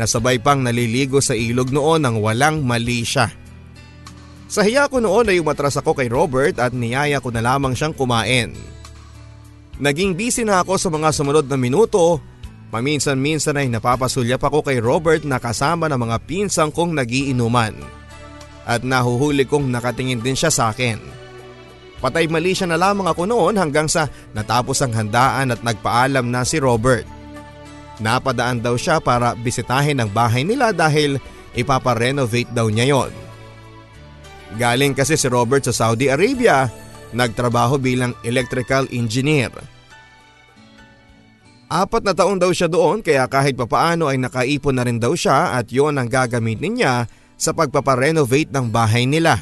na sabay pang naliligo sa ilog noon nang walang mali siya. Sa hiya ko noon ay umatras ako kay Robert at niyaya ko na lamang siyang kumain. Naging busy na ako sa mga sumunod na minuto. Paminsan-minsan ay napapasulyap ako kay Robert na kasama ng mga pinsang kong nagiinuman. At nahuhuli kong nakatingin din siya sa akin. Patay mali siya na lamang ako noon hanggang sa natapos ang handaan at nagpaalam na si Robert. Napadaan daw siya para bisitahin ang bahay nila dahil ipaparenovate daw niya yon. Galing kasi si Robert sa Saudi Arabia, nagtrabaho bilang electrical engineer. Apat na taon daw siya doon kaya kahit papaano ay nakaipon na rin daw siya at yon ang gagamitin niya sa pagpaparenovate ng bahay nila.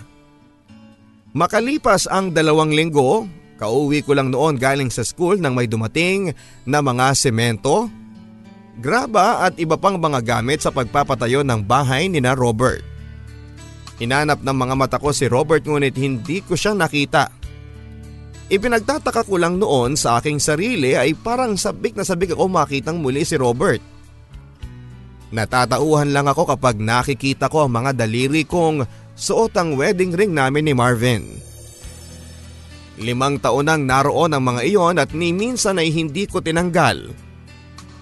Makalipas ang dalawang linggo, kauwi ko lang noon galing sa school nang may dumating na mga semento, graba at iba pang mga gamit sa pagpapatayo ng bahay ni na Robert. Hinanap ng mga mata ko si Robert ngunit hindi ko siya nakita. Ipinagtataka ko lang noon sa aking sarili ay parang sabik na sabik ako makitang muli si Robert. Natatauhan lang ako kapag nakikita ko ang mga daliri kong suot ang wedding ring namin ni Marvin. Limang taon nang naroon ang mga iyon at ni minsan ay hindi ko tinanggal.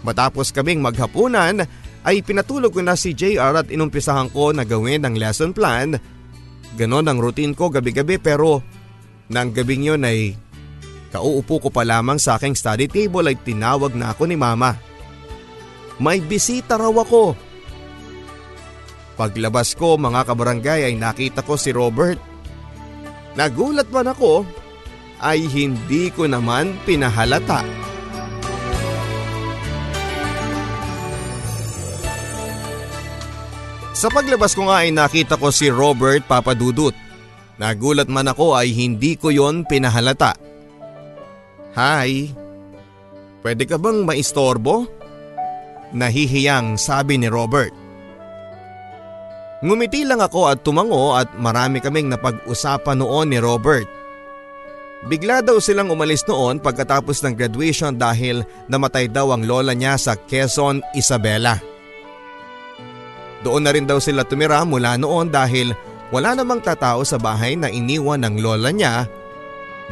Matapos kaming maghapunan ay pinatulog ko na si JR at inumpisahan ko na gawin ang lesson plan. Ganon ang routine ko gabi-gabi pero nang gabing yun ay kauupo ko pa lamang sa aking study table ay tinawag na ako ni mama. May bisita raw ako. Paglabas ko mga kabarangay ay nakita ko si Robert. Nagulat man ako ay hindi ko naman pinahalata. Sa paglabas ko nga ay nakita ko si Robert Papadudut. Nagulat man ako ay hindi ko yon pinahalata. Hi, pwede ka bang maistorbo? Nahihiyang sabi ni Robert. Ngumiti lang ako at tumango at marami kaming napag-usapan noon ni Robert. Bigla daw silang umalis noon pagkatapos ng graduation dahil namatay daw ang lola niya sa Quezon, Isabela. Doon na rin daw sila tumira mula noon dahil wala namang tatao sa bahay na iniwan ng lola niya.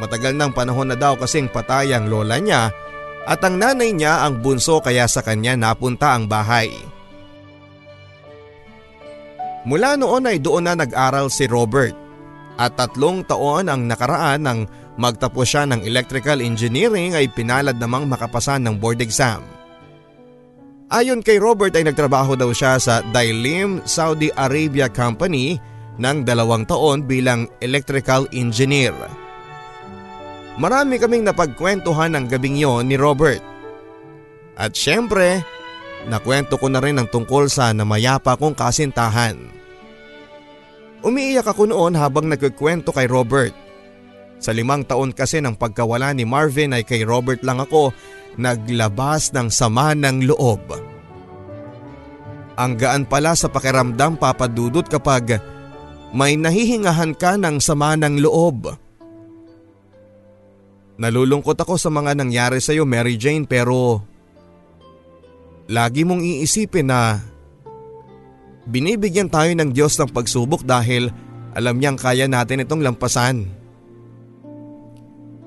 Matagal ng panahon na daw kasing patay ang lola niya at ang nanay niya ang bunso kaya sa kanya napunta ang bahay. Mula noon ay doon na nag-aral si Robert at tatlong taon ang nakaraan nang magtapos siya ng electrical engineering ay pinalad namang makapasan ng board exam. Ayon kay Robert ay nagtrabaho daw siya sa Dailim Saudi Arabia Company ng dalawang taon bilang electrical engineer. Marami kaming napagkwentuhan ng gabing yon ni Robert. At syempre, nakwento ko na rin ang tungkol sa namayapa kong kasintahan. Umiiyak ako noon habang nagkikwento kay Robert. Sa limang taon kasi ng pagkawala ni Marvin ay kay Robert lang ako naglabas ng sama ng loob. Ang gaan pala sa pakiramdam papadudot kapag may nahihingahan ka ng sama ng loob. Nalulungkot ako sa mga nangyari sa iyo Mary Jane pero lagi mong iisipin na binibigyan tayo ng Diyos ng pagsubok dahil alam niyang kaya natin itong lampasan.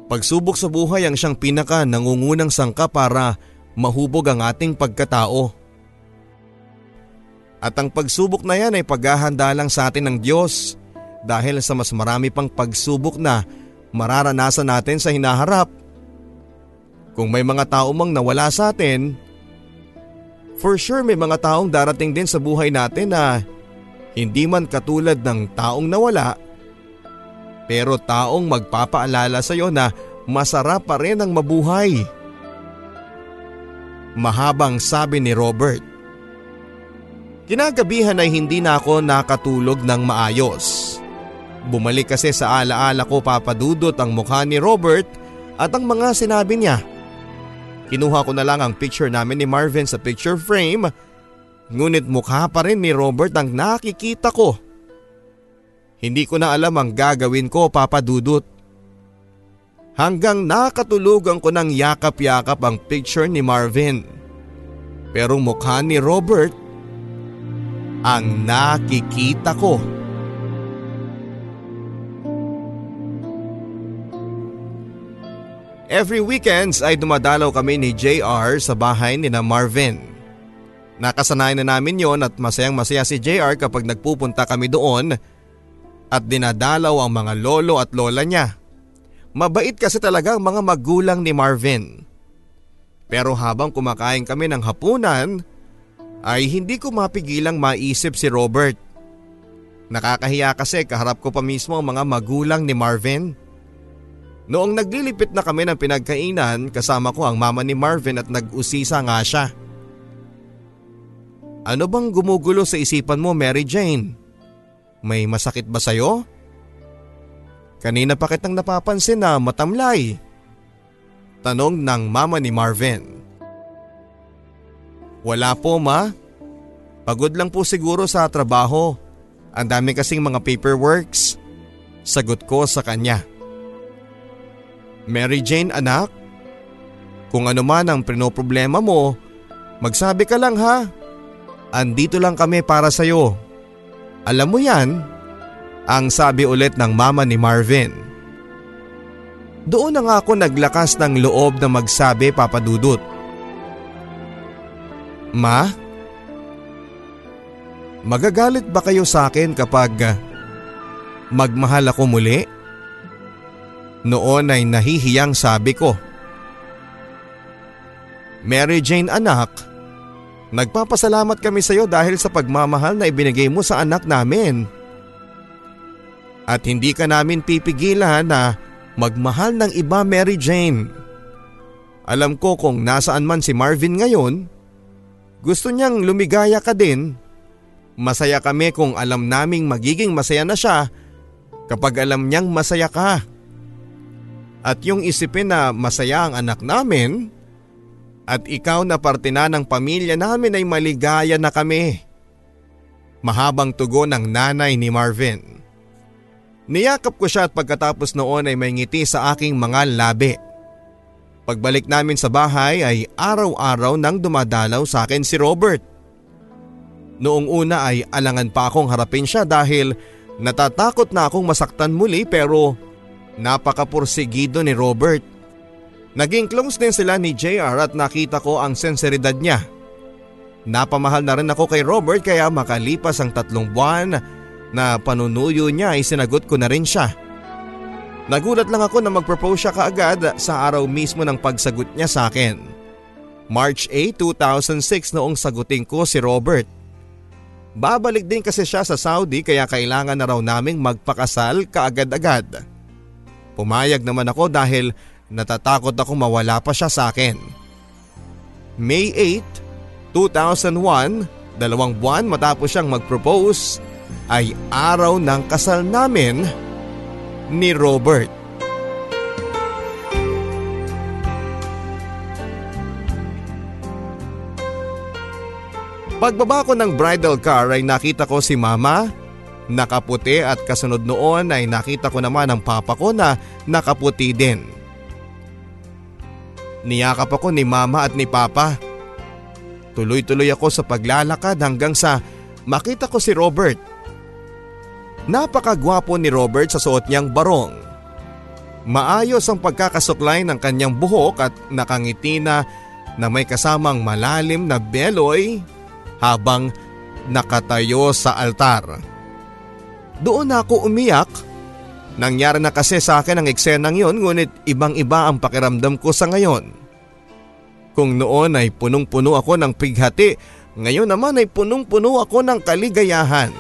Pagsubok sa buhay ang siyang pinaka nangungunang sangka para mahubog ang ating pagkatao. At ang pagsubok na yan ay paghahanda lang sa atin ng Diyos dahil sa mas marami pang pagsubok na mararanasan natin sa hinaharap. Kung may mga tao mang nawala sa atin, for sure may mga taong darating din sa buhay natin na hindi man katulad ng taong nawala pero taong magpapaalala sa iyo na masarap pa rin ang mabuhay. Mahabang sabi ni Robert. Kinagabihan ay hindi na ako nakatulog ng maayos. Bumalik kasi sa alaala ko papadudot ang mukha ni Robert at ang mga sinabi niya. Kinuha ko na lang ang picture namin ni Marvin sa picture frame ngunit mukha pa rin ni Robert ang nakikita ko. Hindi ko na alam ang gagawin ko papadudot. Hanggang nakatulugan ko ng yakap-yakap ang picture ni Marvin. Pero mukha ni Robert ang nakikita ko. Every weekends ay dumadalaw kami ni JR sa bahay ni na Marvin. Nakasanayan na namin yon at masayang masaya si JR kapag nagpupunta kami doon at dinadalaw ang mga lolo at lola niya. Mabait kasi talaga ang mga magulang ni Marvin. Pero habang kumakain kami ng hapunan ay hindi ko mapigilang maisip si Robert. Nakakahiya kasi kaharap ko pa mismo ang mga magulang ni Marvin. Noong naglilipit na kami ng pinagkainan kasama ko ang mama ni Marvin at nag-usisa nga siya. Ano bang gumugulo sa isipan mo Mary Jane? May masakit ba sa'yo? Kanina pa kitang napapansin na matamlay. Tanong ng mama ni Marvin. Wala po ma. Pagod lang po siguro sa trabaho. Ang dami kasing mga paperworks. Sagot ko sa kanya. Mary Jane anak, kung ano man ang pinoproblema mo, magsabi ka lang ha. Andito lang kami para sa'yo. Alam mo yan? Ang sabi ulit ng mama ni Marvin. Doon na nga ako naglakas ng loob na magsabi papadudot. Ma? Magagalit ba kayo sa akin kapag magmahal ako muli? Noon ay nahihiyang sabi ko. Mary Jane anak, nagpapasalamat kami sa iyo dahil sa pagmamahal na ibinigay mo sa anak namin. At hindi ka namin pipigilan na magmahal ng iba Mary Jane. Alam ko kung nasaan man si Marvin ngayon, gusto niyang lumigaya ka din. Masaya kami kung alam naming magiging masaya na siya kapag alam niyang masaya ka. At yung isipin na masaya ang anak namin at ikaw na parte na ng pamilya namin ay maligaya na kami. Mahabang tugon ng nanay ni Marvin. Niyakap ko siya at pagkatapos noon ay may ngiti sa aking mga labi. Pagbalik namin sa bahay ay araw-araw nang dumadalaw sa akin si Robert. Noong una ay alangan pa akong harapin siya dahil natatakot na akong masaktan muli pero Napakapursigido ni Robert. Naging close din sila ni JR at nakita ko ang senseridad niya. Napamahal na rin ako kay Robert kaya makalipas ang tatlong buwan na panunuyo niya ay sinagot ko na rin siya. Nagulat lang ako na mag-propose siya kaagad sa araw mismo ng pagsagot niya sa akin. March 8, 2006 noong sagutin ko si Robert. Babalik din kasi siya sa Saudi kaya kailangan na raw naming magpakasal kaagad-agad. Pumayag naman ako dahil natatakot ako mawala pa siya sa akin. May 8, 2001, dalawang buwan matapos siyang mag-propose, ay araw ng kasal namin ni Robert. Pagbaba ko ng bridal car ay nakita ko si mama, Nakaputi at kasunod noon ay nakita ko naman ang papa ko na nakaputi din. Niyakap ako ni mama at ni papa. Tuloy-tuloy ako sa paglalakad hanggang sa makita ko si Robert. Napakagwapo ni Robert sa suot niyang barong. Maayos ang pagkakasuklay ng kanyang buhok at nakangiti na na may kasamang malalim na beloy habang nakatayo sa altar. Doon ako umiyak. Nangyari na kasi sa akin ang eksenang yon ngunit ibang iba ang pakiramdam ko sa ngayon. Kung noon ay punong-puno ako ng pighati, ngayon naman ay punong-puno ako ng kaligayahan.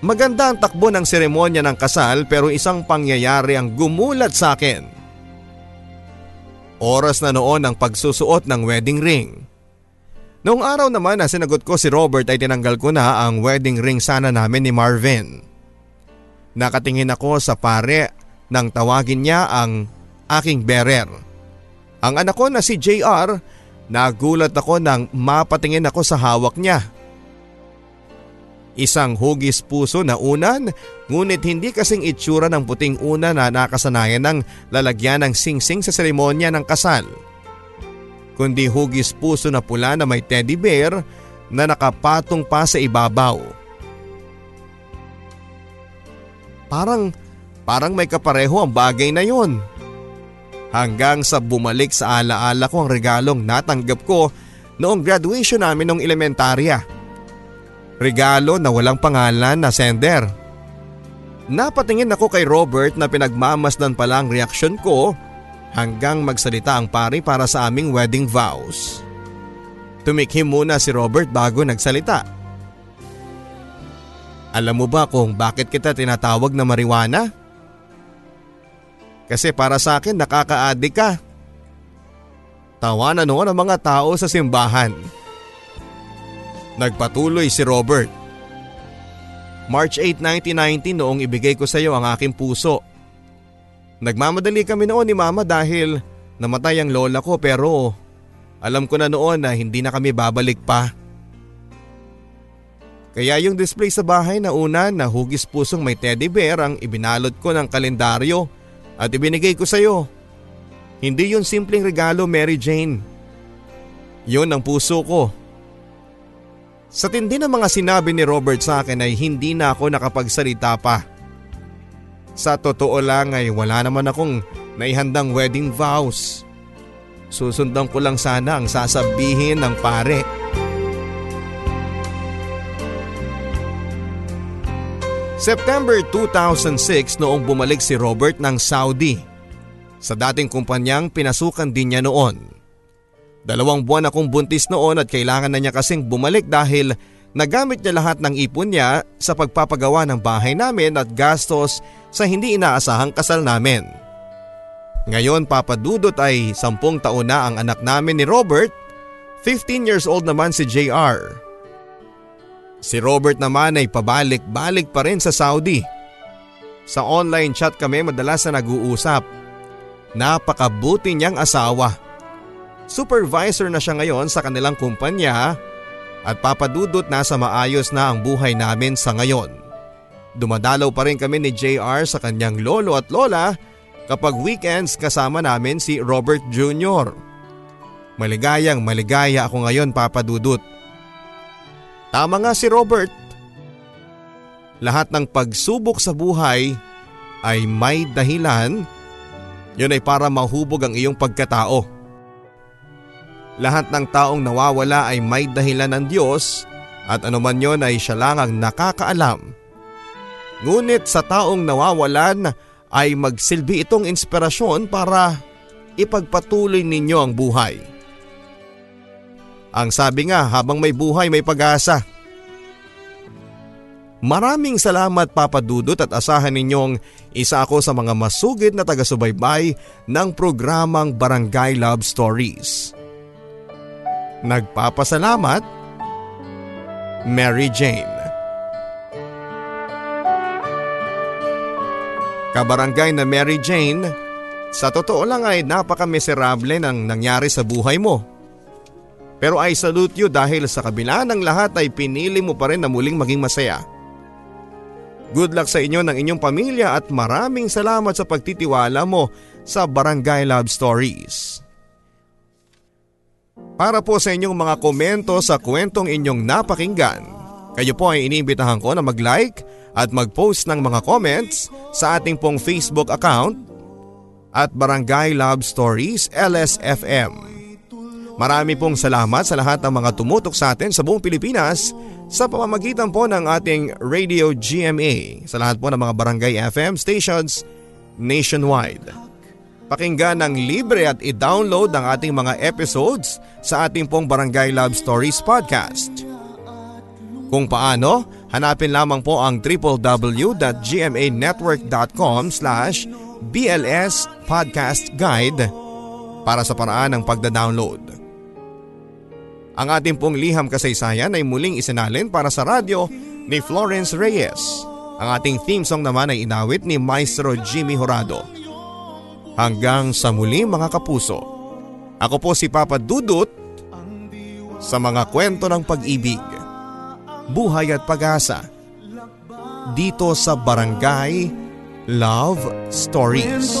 Maganda ang takbo ng seremonya ng kasal pero isang pangyayari ang gumulat sa akin. Oras na noon ang pagsusuot ng wedding ring. Noong araw naman na sinagot ko si Robert ay tinanggal ko na ang wedding ring sana namin ni Marvin. Nakatingin ako sa pare nang tawagin niya ang aking bearer. Ang anak ko na si JR, nagulat ako nang mapatingin ako sa hawak niya. Isang hugis puso na unan, ngunit hindi kasing itsura ng puting una na nakasanayan ng lalagyan ng singsing sa seremonya ng kasal kundi hugis puso na pula na may teddy bear na nakapatong pa sa ibabaw. Parang, parang may kapareho ang bagay na yon. Hanggang sa bumalik sa alaala ko ang regalong natanggap ko noong graduation namin ng elementarya. Regalo na walang pangalan na sender. Napatingin ako kay Robert na pinagmamasdan pala ang reaksyon ko hanggang magsalita ang pari para sa aming wedding vows. Tumikhim muna si Robert bago nagsalita. Alam mo ba kung bakit kita tinatawag na mariwana? Kasi para sa akin nakaka-addict ka. Tawanan noon ang mga tao sa simbahan. Nagpatuloy si Robert. March 8, 1990 noong ibigay ko sa iyo ang aking puso. Nagmamadali kami noon ni mama dahil namatay ang lola ko pero alam ko na noon na hindi na kami babalik pa. Kaya yung display sa bahay na una na hugis pusong may teddy bear ang ibinalot ko ng kalendaryo at ibinigay ko sa iyo. Hindi yun simpleng regalo Mary Jane. Yun ang puso ko. Sa tindi ng mga sinabi ni Robert sa akin ay hindi na ako nakapagsalita pa. Sa totoo lang ay wala naman akong naihandang wedding vows. Susundan ko lang sana ang sasabihin ng pare. September 2006 noong bumalik si Robert ng Saudi. Sa dating kumpanyang pinasukan din niya noon. Dalawang buwan akong buntis noon at kailangan na niya kasing bumalik dahil nagamit niya lahat ng ipon niya sa pagpapagawa ng bahay namin at gastos sa hindi inaasahang kasal namin. Ngayon papadudot ay sampung taon na ang anak namin ni Robert, 15 years old naman si JR. Si Robert naman ay pabalik-balik pa rin sa Saudi. Sa online chat kami madalas na nag-uusap. Napakabuti niyang asawa. Supervisor na siya ngayon sa kanilang kumpanya at papadudot na sa maayos na ang buhay namin sa ngayon. Dumadalaw pa rin kami ni JR sa kanyang lolo at lola kapag weekends kasama namin si Robert Jr. Maligayang maligaya ako ngayon papadudot. Tama nga si Robert. Lahat ng pagsubok sa buhay ay may dahilan. Yun ay para mahubog ang iyong pagkatao. Lahat ng taong nawawala ay may dahilan ng Diyos at anuman yon ay siya lang ang nakakaalam. Ngunit sa taong nawawalan ay magsilbi itong inspirasyon para ipagpatuloy ninyo ang buhay. Ang sabi nga habang may buhay may pag-asa. Maraming salamat Papa Dudut at asahan ninyong isa ako sa mga masugid na taga-subaybay ng programang Barangay Love Stories. Nagpapasalamat, Mary Jane. Kabarangay na Mary Jane, sa totoo lang ay napaka-miserable ng nangyari sa buhay mo. Pero I salute you dahil sa kabila ng lahat ay pinili mo pa rin na muling maging masaya. Good luck sa inyo ng inyong pamilya at maraming salamat sa pagtitiwala mo sa Barangay Love Stories. Para po sa inyong mga komento sa kwentong inyong napakinggan, kayo po ay iniimbitahan ko na mag-like at mag-post ng mga comments sa ating pong Facebook account at Barangay Love Stories LSFM. Marami pong salamat sa lahat ng mga tumutok sa atin sa buong Pilipinas sa pamamagitan po ng ating Radio GMA sa lahat po ng mga barangay FM stations nationwide. Pakinggan ng libre at i-download ang ating mga episodes sa ating pong Barangay Love Stories podcast. Kung paano, hanapin lamang po ang www.gmanetwork.com slash BLS Podcast Guide para sa paraan ng pagda-download. Ang ating pong liham kasaysayan ay muling isinalin para sa radyo ni Florence Reyes. Ang ating theme song naman ay inawit ni Maestro Jimmy Horado. Hanggang sa muli mga kapuso. Ako po si Papa Dudut sa mga kwento ng pag-ibig, buhay at pag-asa dito sa Barangay Love Stories.